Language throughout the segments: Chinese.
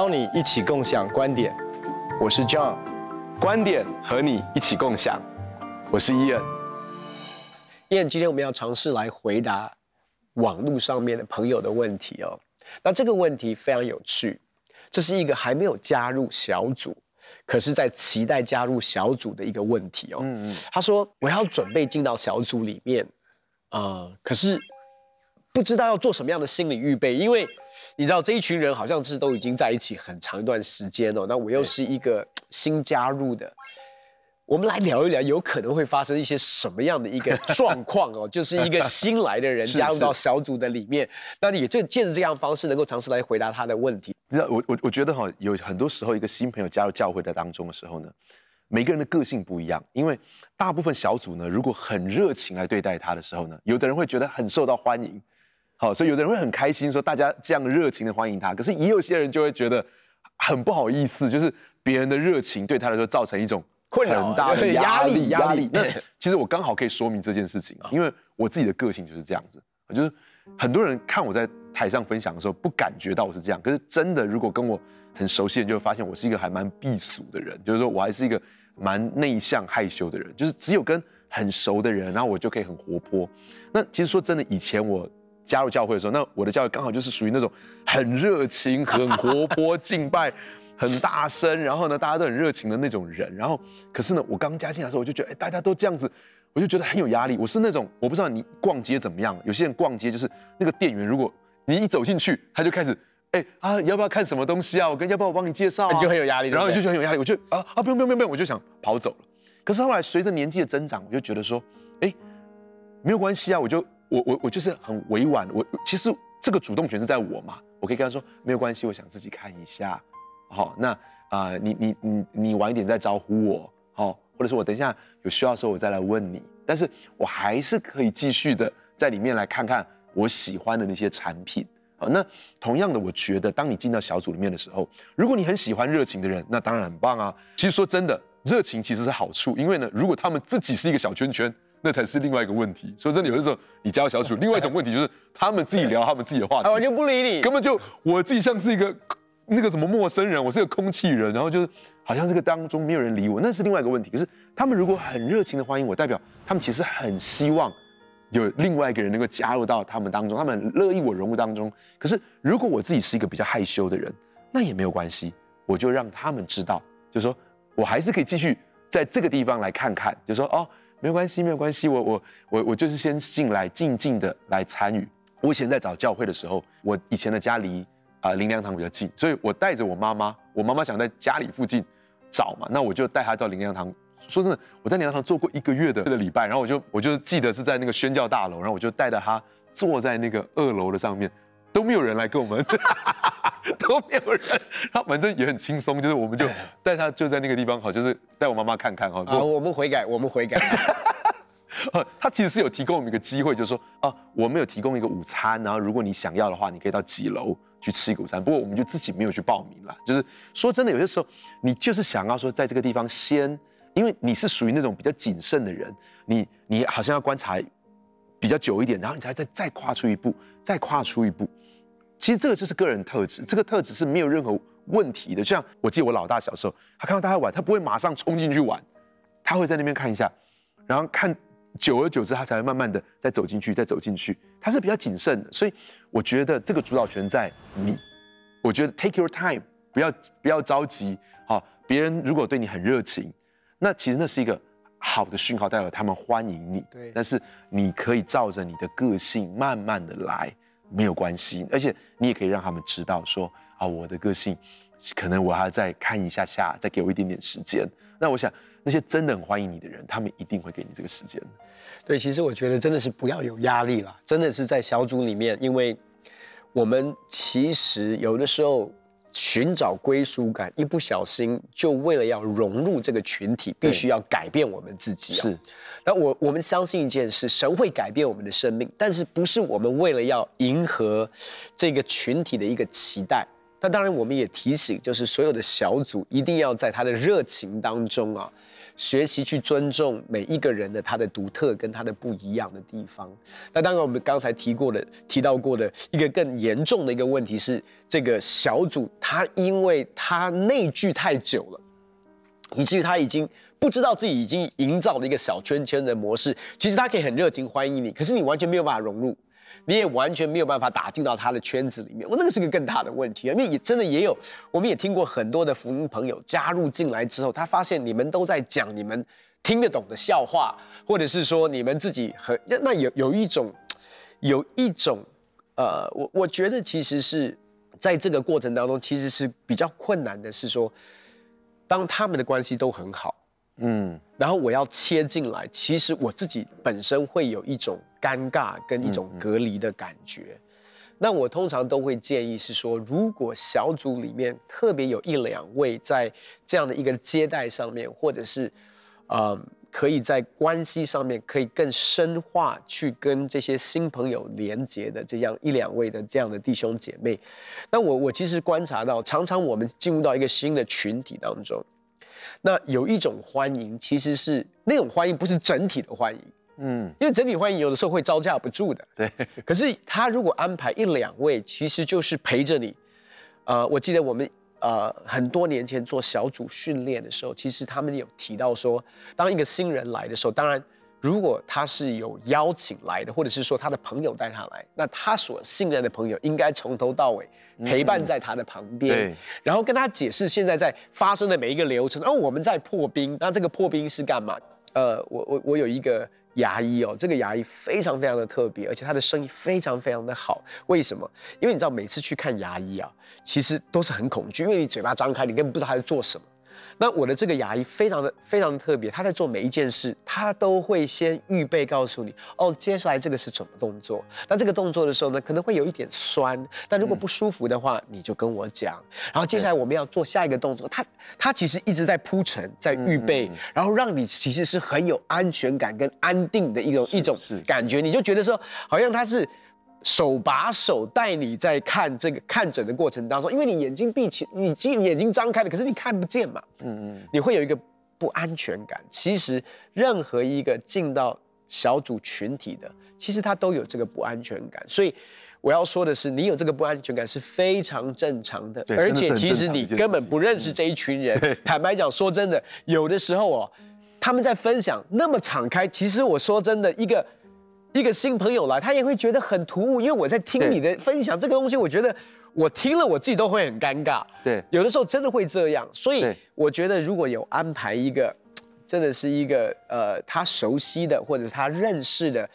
邀你一起共享观点，我是 John，观点和你一起共享，我是 Ian。Ian，今天我们要尝试来回答网络上面的朋友的问题哦。那这个问题非常有趣，这是一个还没有加入小组，可是在期待加入小组的一个问题哦。嗯嗯。他说：“我要准备进到小组里面，啊、呃，可是不知道要做什么样的心理预备，因为。”你知道这一群人好像是都已经在一起很长一段时间哦，那我又是一个新加入的，我们来聊一聊，有可能会发生一些什么样的一个 状况哦？就是一个新来的人 加入到小组的里面，那你就借着这样的方式能够尝试来回答他的问题。知道我我我觉得哈，有很多时候一个新朋友加入教会的当中的时候呢，每个人的个性不一样，因为大部分小组呢，如果很热情来对待他的时候呢，有的人会觉得很受到欢迎。好，所以有的人会很开心，说大家这样热情的欢迎他。可是也有些人就会觉得很不好意思，就是别人的热情对他来说造成一种很大的压力。压力。那其实我刚好可以说明这件事情，因为我自己的个性就是这样子，就是很多人看我在台上分享的时候，不感觉到我是这样。可是真的，如果跟我很熟悉的人，就会发现我是一个还蛮避俗的人，就是说我还是一个蛮内向害羞的人，就是只有跟很熟的人，然后我就可以很活泼。那其实说真的，以前我。加入教会的时候，那我的教会刚好就是属于那种很热情、很活泼、敬拜 很大声，然后呢，大家都很热情的那种人。然后，可是呢，我刚加进来的时候，我就觉得，哎，大家都这样子，我就觉得很有压力。我是那种，我不知道你逛街怎么样，有些人逛街就是那个店员，如果你一走进去，他就开始，哎啊，要不要看什么东西啊？我跟要不要我帮你介绍啊？你就很有压力，然后你就觉得很有压力。我就啊啊，不用不用不用不用，我就想跑走了。可是后来随着年纪的增长，我就觉得说，哎，没有关系啊，我就。我我我就是很委婉，我其实这个主动权是在我嘛，我可以跟他说没有关系，我想自己看一下，好，那啊、你你你你晚一点再招呼我，好，或者是我等一下有需要的时候我再来问你，但是我还是可以继续的在里面来看看我喜欢的那些产品，好，那同样的，我觉得当你进到小组里面的时候，如果你很喜欢热情的人，那当然很棒啊。其实说真的，热情其实是好处，因为呢，如果他们自己是一个小圈圈。那才是另外一个问题。所以真的，有的时候你加入小组，另外一种问题就是他们自己聊他们自己的话题，我就不理你，根本就我自己像是一个那个什么陌生人，我是个空气人，然后就是好像这个当中没有人理我，那是另外一个问题。可是他们如果很热情的欢迎我，代表他们其实很希望有另外一个人能够加入到他们当中，他们乐意我融入当中。可是如果我自己是一个比较害羞的人，那也没有关系，我就让他们知道，就是说我还是可以继续在这个地方来看看，就是说哦。没有关系，没有关系，我我我我就是先进来，静静的来参与。我以前在找教会的时候，我以前的家离啊灵粮堂比较近，所以我带着我妈妈，我妈妈想在家里附近找嘛，那我就带她到灵粮堂。说真的，我在灵粮堂做过一个月的的礼拜，然后我就我就记得是在那个宣教大楼，然后我就带着她坐在那个二楼的上面，都没有人来跟我们。都没有人，他反正也很轻松，就是我们就带他就在那个地方，好，就是带我妈妈看看哈。啊，我们悔改，我们悔改。他其实是有提供我们一个机会，就是说，啊，我们有提供一个午餐，然后如果你想要的话，你可以到几楼去吃一个午餐。不过我们就自己没有去报名了。就是说真的，有些时候你就是想要说，在这个地方先，因为你是属于那种比较谨慎的人，你你好像要观察比较久一点，然后你才再再跨出一步，再跨出一步。其实这个就是个人特质，这个特质是没有任何问题的。就像我记得我老大小时候，他看到大家玩，他不会马上冲进去玩，他会在那边看一下，然后看久而久之，他才会慢慢的再走进去，再走进去。他是比较谨慎的，所以我觉得这个主导权在你。我觉得 take your time，不要不要着急。好，别人如果对你很热情，那其实那是一个好的讯号，代表他们欢迎你。对，但是你可以照着你的个性慢慢的来。没有关系，而且你也可以让他们知道说啊，我的个性，可能我还要再看一下下，再给我一点点时间。那我想那些真的很欢迎你的人，他们一定会给你这个时间。对，其实我觉得真的是不要有压力啦，真的是在小组里面，因为我们其实有的时候。寻找归属感，一不小心就为了要融入这个群体，必须要改变我们自己啊。是，那我我们相信一件事，神会改变我们的生命，但是不是我们为了要迎合这个群体的一个期待。那当然，我们也提醒，就是所有的小组一定要在他的热情当中啊。学习去尊重每一个人的他的独特跟他的不一样的地方。那当然，我们刚才提过的、提到过的一个更严重的一个问题是，这个小组他因为他内聚太久了，以至于他已经不知道自己已经营造了一个小圈圈的模式。其实他可以很热情欢迎你，可是你完全没有办法融入。你也完全没有办法打进到他的圈子里面，我那个是个更大的问题！因为也真的也有，我们也听过很多的福音朋友加入进来之后，他发现你们都在讲你们听得懂的笑话，或者是说你们自己很那有有一种有一种呃，我我觉得其实是在这个过程当中，其实是比较困难的，是说当他们的关系都很好。嗯，然后我要切进来，其实我自己本身会有一种尴尬跟一种隔离的感觉。那我通常都会建议是说，如果小组里面特别有一两位在这样的一个接待上面，或者是，呃，可以在关系上面可以更深化去跟这些新朋友连接的这样一两位的这样的弟兄姐妹，那我我其实观察到，常常我们进入到一个新的群体当中。那有一种欢迎，其实是那种欢迎，不是整体的欢迎，嗯，因为整体欢迎有的时候会招架不住的，对。可是他如果安排一两位，其实就是陪着你。呃，我记得我们呃很多年前做小组训练的时候，其实他们有提到说，当一个新人来的时候，当然。如果他是有邀请来的，或者是说他的朋友带他来，那他所信任的朋友应该从头到尾陪伴在他的旁边，嗯、然后跟他解释现在在发生的每一个流程。哦，我们在破冰，那这个破冰是干嘛？呃，我我我有一个牙医哦，这个牙医非常非常的特别，而且他的生意非常非常的好。为什么？因为你知道每次去看牙医啊，其实都是很恐惧，因为你嘴巴张开，你根本不知道他在做什么。那我的这个牙医非常的非常的特别，他在做每一件事，他都会先预备告诉你，哦，接下来这个是什么动作？那这个动作的时候呢，可能会有一点酸，但如果不舒服的话，嗯、你就跟我讲。然后接下来我们要做下一个动作，他他其实一直在铺陈，在预备，嗯嗯、然后让你其实是很有安全感跟安定的一种一种感觉，你就觉得说，好像他是。手把手带你在看这个看诊的过程当中，因为你眼睛闭起，你眼眼睛张开了，可是你看不见嘛，嗯嗯，你会有一个不安全感。其实任何一个进到小组群体的，其实他都有这个不安全感。所以我要说的是，你有这个不安全感是非常正常的，而且其实你根本不认识这一群人。坦白讲，说真的，有的时候哦，他们在分享那么敞开，其实我说真的，一个。一个新朋友来，他也会觉得很突兀，因为我在听你的分享这个东西，我觉得我听了我自己都会很尴尬。对，有的时候真的会这样，所以我觉得如果有安排一个，真的是一个呃他熟悉的或者是他认识的，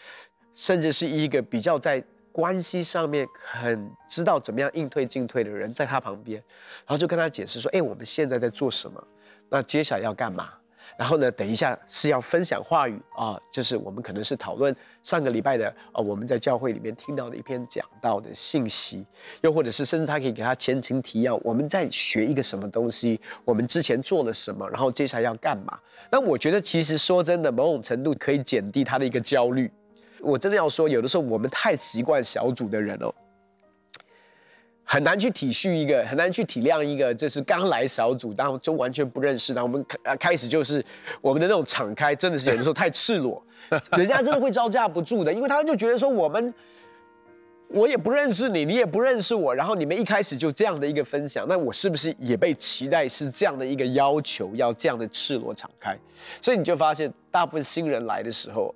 甚至是一个比较在关系上面很知道怎么样应退进退的人在他旁边，然后就跟他解释说，哎，我们现在在做什么？那接下来要干嘛？然后呢，等一下是要分享话语啊，就是我们可能是讨论上个礼拜的呃，我们在教会里面听到的一篇讲到的信息，又或者是甚至他可以给他前情提要，我们在学一个什么东西，我们之前做了什么，然后接下来要干嘛？那我觉得其实说真的，某种程度可以减低他的一个焦虑。我真的要说，有的时候我们太习惯小组的人哦。很难去体恤一个，很难去体谅一个，就是刚来小组，然后就完全不认识，然后我们开开始就是我们的那种敞开，真的是有的时候太赤裸，人家真的会招架不住的，因为他就觉得说我们，我也不认识你，你也不认识我，然后你们一开始就这样的一个分享，那我是不是也被期待是这样的一个要求，要这样的赤裸敞开？所以你就发现，大部分新人来的时候，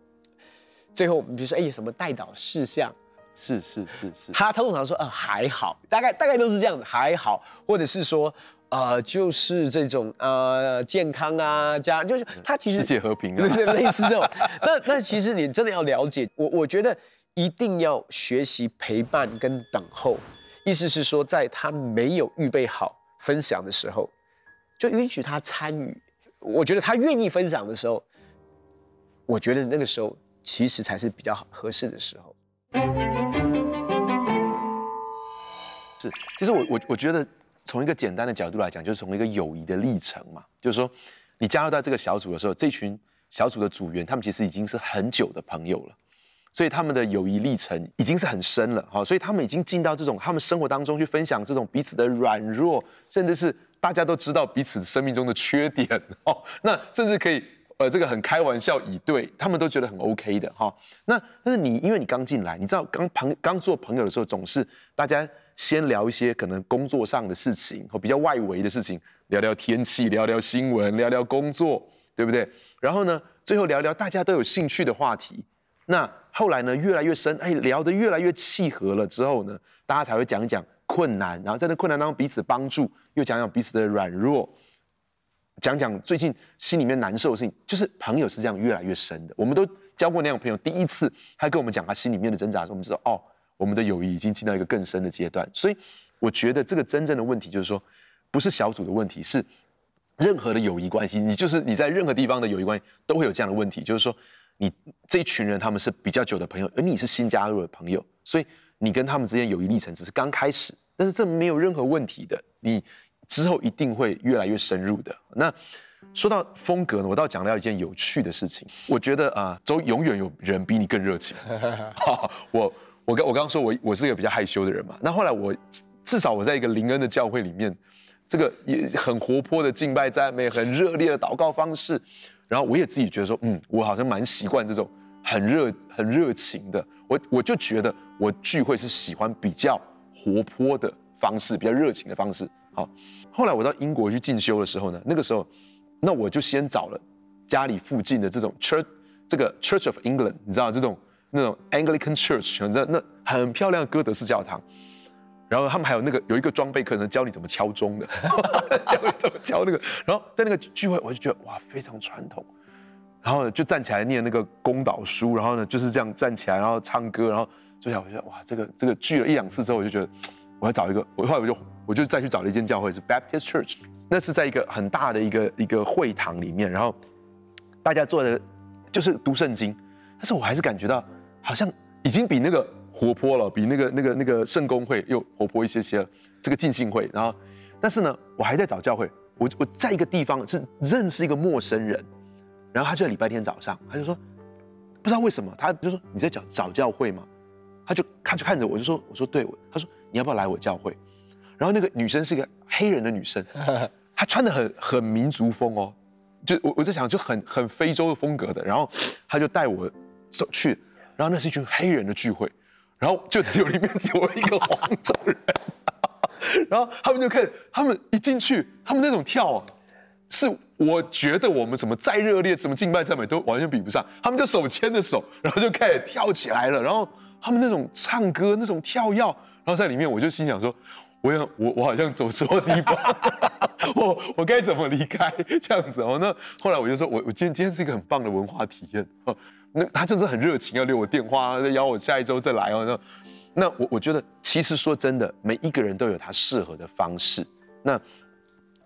最后我们比如说哎，有什么带导事项？是是是是，他通常说呃还好，大概大概都是这样子还好，或者是说呃就是这种呃健康啊，家就是他其实世界和平啊，类似这种。那 那其实你真的要了解，我我觉得一定要学习陪伴跟等候，意思是说在他没有预备好分享的时候，就允许他参与。我觉得他愿意分享的时候，我觉得那个时候其实才是比较合适的时候。是，其实我我我觉得从一个简单的角度来讲，就是从一个友谊的历程嘛，就是说你加入到这个小组的时候，这群小组的组员他们其实已经是很久的朋友了，所以他们的友谊历程已经是很深了哈，所以他们已经进到这种他们生活当中去分享这种彼此的软弱，甚至是大家都知道彼此生命中的缺点哦，那甚至可以呃，这个很开玩笑以对，他们都觉得很 OK 的哈。那但是你因为你刚进来，你知道刚朋刚做朋友的时候，总是大家先聊一些可能工作上的事情或比较外围的事情，聊聊天气，聊聊新闻，聊聊工作，对不对？然后呢，最后聊聊大家都有兴趣的话题。那后来呢，越来越深，哎，聊得越来越契合了之后呢，大家才会讲一讲困难，然后在那困难当中彼此帮助，又讲讲彼此的软弱，讲讲最近心里面难受的事情，就是朋友是这样越来越深的。我们都交过那样朋友，第一次他跟我们讲他心里面的挣扎的时候，我们知道哦，我们的友谊已经进到一个更深的阶段。所以我觉得这个真正的问题就是说，不是小组的问题，是任何的友谊关系，你就是你在任何地方的友谊关系都会有这样的问题，就是说。你这一群人，他们是比较久的朋友，而你是新加入的朋友，所以你跟他们之间友谊历程只是刚开始，但是这没有任何问题的，你之后一定会越来越深入的。那说到风格呢，我倒讲到一件有趣的事情，我觉得啊，都永远有人比你更热情。我我刚我刚刚说我我是一个比较害羞的人嘛，那后来我至少我在一个林恩的教会里面，这个也很活泼的敬拜赞美，很热烈的祷告方式。然后我也自己觉得说，嗯，我好像蛮习惯这种很热、很热情的。我我就觉得我聚会是喜欢比较活泼的方式，比较热情的方式。好，后来我到英国去进修的时候呢，那个时候，那我就先找了家里附近的这种 church，这个 Church of England，你知道这种那种 Anglican Church，你知道那很漂亮的哥德式教堂。然后他们还有那个有一个装备课能教你怎么敲钟的，教你怎么敲那个。然后在那个聚会，我就觉得哇，非常传统。然后就站起来念那个公祷书，然后呢就是这样站起来，然后唱歌，然后坐下。我觉得哇，这个这个聚了一两次之后，我就觉得我要找一个。我后来我就我就再去找了一间教会，是 Baptist Church，那是在一个很大的一个一个会堂里面，然后大家坐的就是读圣经，但是我还是感觉到好像已经比那个。活泼了，比那个那个那个圣公会又活泼一些些了。这个浸信会，然后，但是呢，我还在找教会。我我在一个地方是认识一个陌生人，然后他就在礼拜天早上，他就说，不知道为什么，他就说你在找找教会吗？他就看就看着我，就说我说对，他说你要不要来我教会？然后那个女生是一个黑人的女生，她穿的很很民族风哦，就我我在想就很很非洲的风格的，然后他就带我走去，然后那是一群黑人的聚会。然后就只有里面只有一个黄种人，然后他们就看，他们一进去，他们那种跳啊，是我觉得我们什么再热烈，什么敬拜赞美都完全比不上。他们就手牵着手，然后就开始跳起来了。然后他们那种唱歌，那种跳跃，然后在里面，我就心想说，我想我我好像走错地方，我我该怎么离开这样子哦？那后来我就说我我今天今天是一个很棒的文化体验。那他就是很热情，要留我电话，再邀我下一周再来哦。那那我我觉得，其实说真的，每一个人都有他适合的方式。那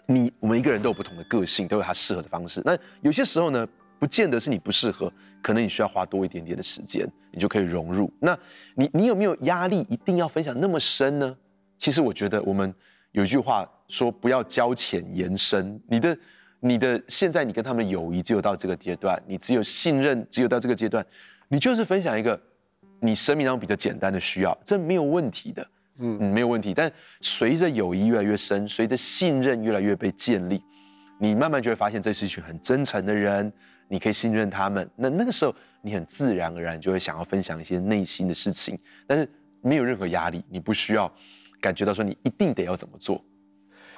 你我们一个人都有不同的个性，都有他适合的方式。那有些时候呢，不见得是你不适合，可能你需要花多一点点的时间，你就可以融入。那你你有没有压力，一定要分享那么深呢？其实我觉得我们有一句话说，不要交浅言深。你的。你的现在，你跟他们的友谊只有到这个阶段，你只有信任，只有到这个阶段，你就是分享一个你生命当中比较简单的需要，这没有问题的，嗯嗯，没有问题。但随着友谊越来越深，随着信任越来越被建立，你慢慢就会发现这是一群很真诚的人，你可以信任他们。那那个时候，你很自然而然就会想要分享一些内心的事情，但是没有任何压力，你不需要感觉到说你一定得要怎么做。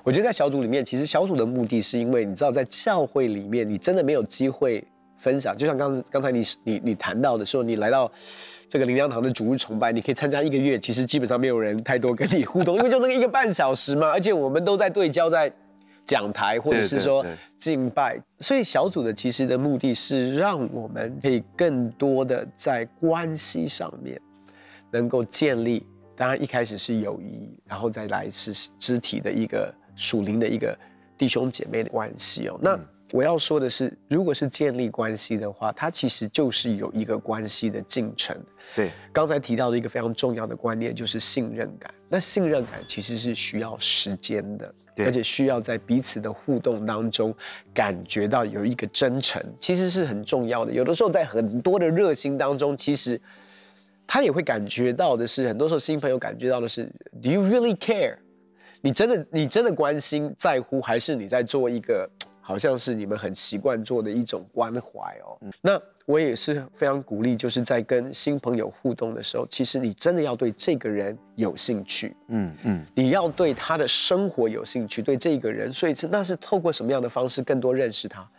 我觉得在小组里面，其实小组的目的是因为你知道，在教会里面，你真的没有机会分享。就像刚刚才你你你谈到的时候，你来到这个灵粮堂的主日崇拜，你可以参加一个月，其实基本上没有人太多跟你互动，因为就那个一个半小时嘛，而且我们都在对焦在讲台或者是说敬拜，所以小组的其实的目的是让我们可以更多的在关系上面能够建立。当然一开始是友谊，然后再来是肢体的一个。属灵的一个弟兄姐妹的关系哦，那我要说的是，如果是建立关系的话，它其实就是有一个关系的进程。对，刚才提到的一个非常重要的观念就是信任感。那信任感其实是需要时间的，对，而且需要在彼此的互动当中感觉到有一个真诚，其实是很重要的。有的时候在很多的热心当中，其实他也会感觉到的是，很多时候新朋友感觉到的是，Do you really care？你真的，你真的关心在乎，还是你在做一个好像是你们很习惯做的一种关怀哦。那我也是非常鼓励，就是在跟新朋友互动的时候，其实你真的要对这个人有兴趣，嗯嗯，你要对他的生活有兴趣，对这个人，所以是那是透过什么样的方式更多认识他？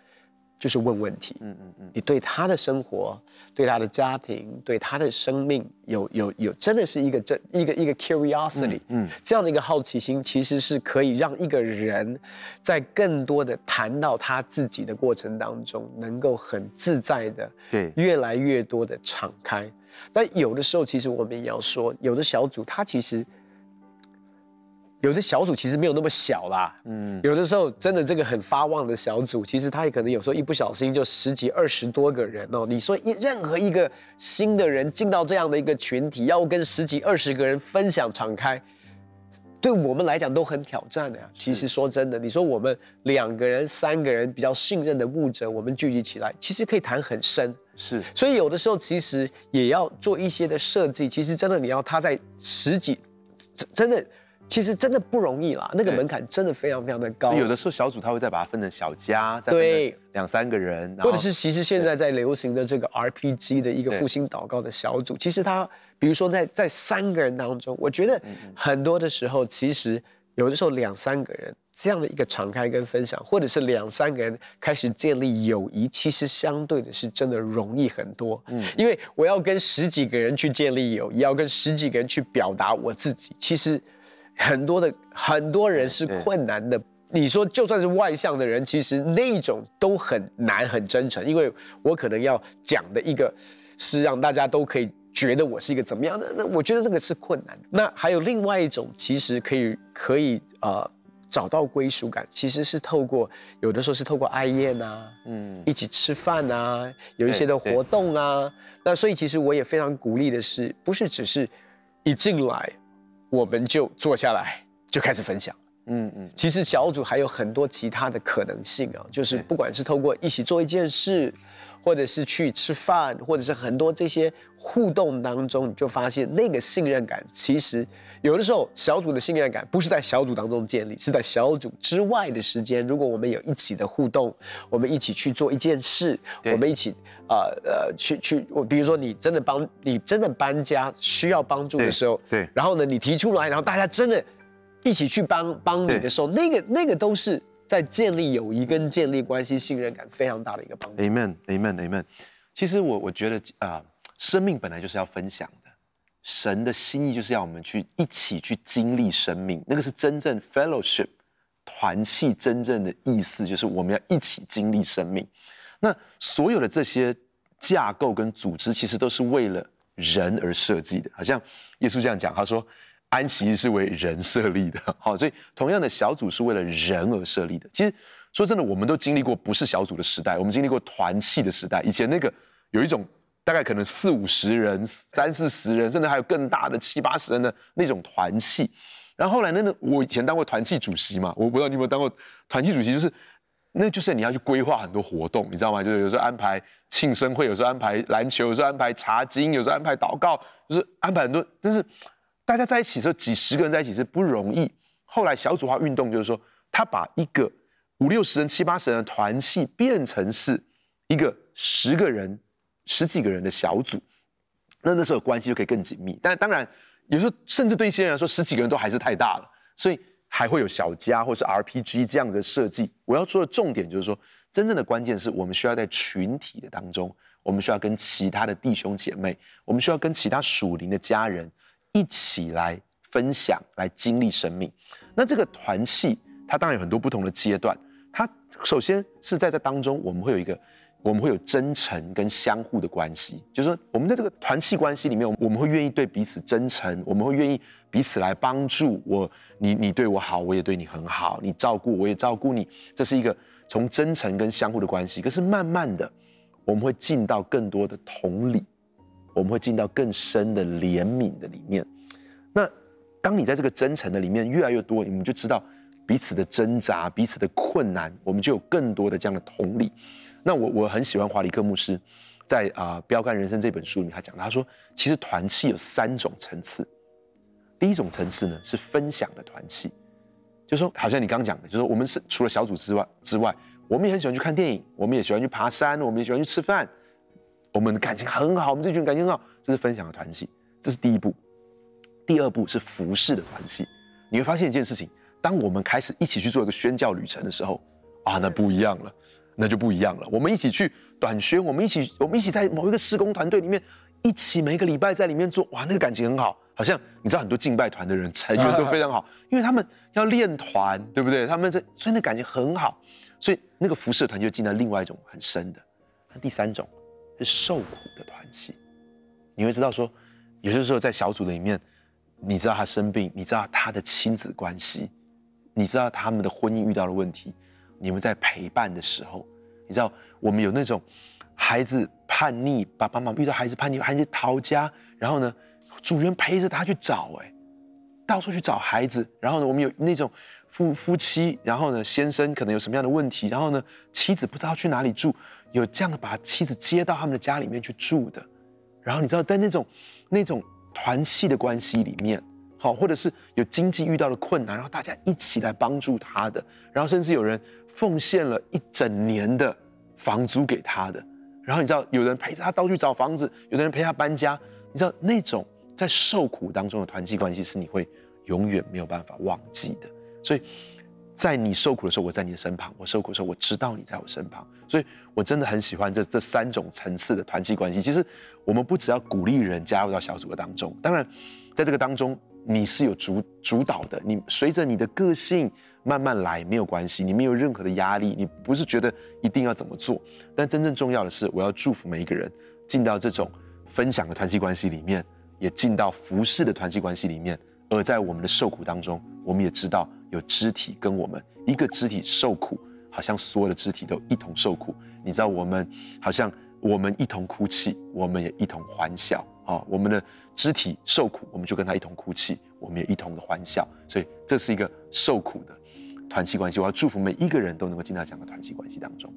就是问问题，嗯嗯嗯，你对他的生活、对他的家庭、对他的生命有有有，真的是一个这一个一个 curiosity，嗯，这样的一个好奇心，其实是可以让一个人在更多的谈到他自己的过程当中，能够很自在的，对，越来越多的敞开。但有的时候，其实我们也要说，有的小组他其实。有的小组其实没有那么小啦，嗯，有的时候真的这个很发旺的小组，其实他也可能有时候一不小心就十几二十多个人哦。你说一任何一个新的人进到这样的一个群体，要跟十几二十个人分享敞开，对我们来讲都很挑战的呀。其实说真的，你说我们两个人、三个人比较信任的牧者，我们聚集起来，其实可以谈很深。是，所以有的时候其实也要做一些的设计。其实真的你要他在十几，真的。其实真的不容易啦，那个门槛真的非常非常的高。有的时候小组他会再把它分成小家，再分成两三个人，或者是其实现在在流行的这个 RPG 的一个复兴祷告的小组，其实他比如说在在三个人当中，我觉得很多的时候，其实有的时候两三个人这样的一个敞开跟分享，或者是两三个人开始建立友谊，其实相对的是真的容易很多。嗯，因为我要跟十几个人去建立友谊，要跟十几个人去表达我自己，其实。很多的很多人是困难的，你说就算是外向的人，其实那种都很难很真诚，因为我可能要讲的一个，是让大家都可以觉得我是一个怎么样的，那我觉得那个是困难。那还有另外一种，其实可以可以呃找到归属感，其实是透过有的时候是透过爱宴啊，嗯，一起吃饭啊，有一些的活动啊，那所以其实我也非常鼓励的是，不是只是一进来。我们就坐下来，就开始分享。嗯嗯，其实小组还有很多其他的可能性啊，就是不管是透过一起做一件事，或者是去吃饭，或者是很多这些互动当中，你就发现那个信任感，其实有的时候小组的信任感不是在小组当中建立，是在小组之外的时间。如果我们有一起的互动，我们一起去做一件事，我们一起呃呃去去，我比如说你真的帮你真的搬家需要帮助的时候，对，然后呢你提出来，然后大家真的。一起去帮帮你的时候，那个那个都是在建立友谊跟建立关系、信任感非常大的一个帮助。Amen，Amen，Amen。其实我我觉得啊、呃，生命本来就是要分享的，神的心意就是要我们去一起去经历生命，那个是真正 fellowship 团契真正的意思，就是我们要一起经历生命。那所有的这些架构跟组织，其实都是为了人而设计的。好像耶稣这样讲，他说。安息是为人设立的，好，所以同样的小组是为了人而设立的。其实说真的，我们都经历过不是小组的时代，我们经历过团契的时代。以前那个有一种大概可能四五十人、三四十人，甚至还有更大的七八十人的那种团契。然后后来那个我以前当过团契主席嘛，我不知道你有没有当过团契主席，就是那就是你要去规划很多活动，你知道吗？就是有时候安排庆生会，有时候安排篮球，有时候安排茶经，有时候安排祷告，就是安排很多，但是。大家在一起的时候，几十个人在一起是不容易。后来小组化运动就是说，他把一个五六十人、七八十人的团契变成是一个十个人、十几个人的小组，那那时候关系就可以更紧密。但当然，有时候甚至对一些人来说，十几个人都还是太大了，所以还会有小家或是 RPG 这样子的设计。我要做的重点就是说，真正的关键是我们需要在群体的当中，我们需要跟其他的弟兄姐妹，我们需要跟其他属灵的家人。一起来分享，来经历生命。那这个团契，它当然有很多不同的阶段。它首先是在这当中，我们会有一个，我们会有真诚跟相互的关系。就是说，我们在这个团契关系里面，我们会愿意对彼此真诚，我们会愿意彼此来帮助我。你你对我好，我也对你很好。你照顾我，也照顾你。这是一个从真诚跟相互的关系。可是慢慢的，我们会进到更多的同理。我们会进到更深的怜悯的里面。那当你在这个真诚的里面越来越多，你们就知道彼此的挣扎、彼此的困难，我们就有更多的这样的同理。那我我很喜欢华理克牧师在啊《标杆人生》这本书里面，他讲，他说其实团契有三种层次。第一种层次呢是分享的团契，就说好像你刚讲的，就是说我们是除了小组之外之外，我们也很喜欢去看电影，我们也喜欢去爬山，我们也喜欢去吃饭，我们的感情很好，我们这群感情很好，这是分享的团契，这是第一步。第二步是服侍的团契，你会发现一件事情，当我们开始一起去做一个宣教旅程的时候，啊，那不一样了，那就不一样了。我们一起去短宣，我们一起，我们一起在某一个施工团队里面，一起每个礼拜在里面做，哇，那个感情很好，好像你知道很多敬拜团的人成员都非常好，因为他们要练团，对不对？他们这所以那感情很好。所以那个服侍团就进到另外一种很深的，那第三种是受苦的团契。你会知道说，有些时候在小组的里面，你知道他生病，你知道他的亲子关系，你知道他们的婚姻遇到了问题，你们在陪伴的时候，你知道我们有那种孩子叛逆，爸爸妈妈遇到孩子叛逆，孩子逃家，然后呢，主人陪着他去找，哎，到处去找孩子，然后呢，我们有那种。夫夫妻，然后呢，先生可能有什么样的问题，然后呢，妻子不知道去哪里住，有这样的把妻子接到他们的家里面去住的，然后你知道在那种那种团契的关系里面，好，或者是有经济遇到的困难，然后大家一起来帮助他的，然后甚至有人奉献了一整年的房租给他的，然后你知道有人陪着他到处找房子，有的人陪他搬家，你知道那种在受苦当中的团契关系是你会永远没有办法忘记的。所以，在你受苦的时候，我在你的身旁；我受苦的时候，我知道你在我身旁。所以我真的很喜欢这这三种层次的团契关系。其实，我们不只要鼓励人加入到小组的当中，当然，在这个当中你是有主主导的。你随着你的个性慢慢来没有关系，你没有任何的压力，你不是觉得一定要怎么做。但真正重要的是，我要祝福每一个人进到这种分享的团契关系里面，也进到服饰的团契关系里面。而在我们的受苦当中，我们也知道。有肢体跟我们一个肢体受苦，好像所有的肢体都一同受苦。你知道，我们好像我们一同哭泣，我们也一同欢笑啊！我们的肢体受苦，我们就跟他一同哭泣，我们也一同的欢笑。所以这是一个受苦的团契关系。我要祝福每一个人都能够进到这样的团契关系当中。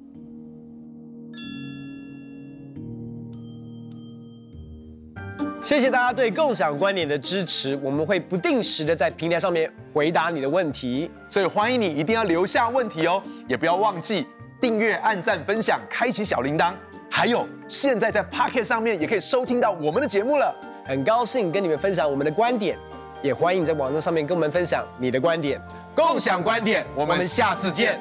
谢谢大家对共享观点的支持，我们会不定时的在平台上面回答你的问题，所以欢迎你一定要留下问题哦，也不要忘记订阅、按赞、分享、开启小铃铛，还有现在在 Pocket 上面也可以收听到我们的节目了。很高兴跟你们分享我们的观点，也欢迎在网站上面跟我们分享你的观点，共享观点，我们下次见。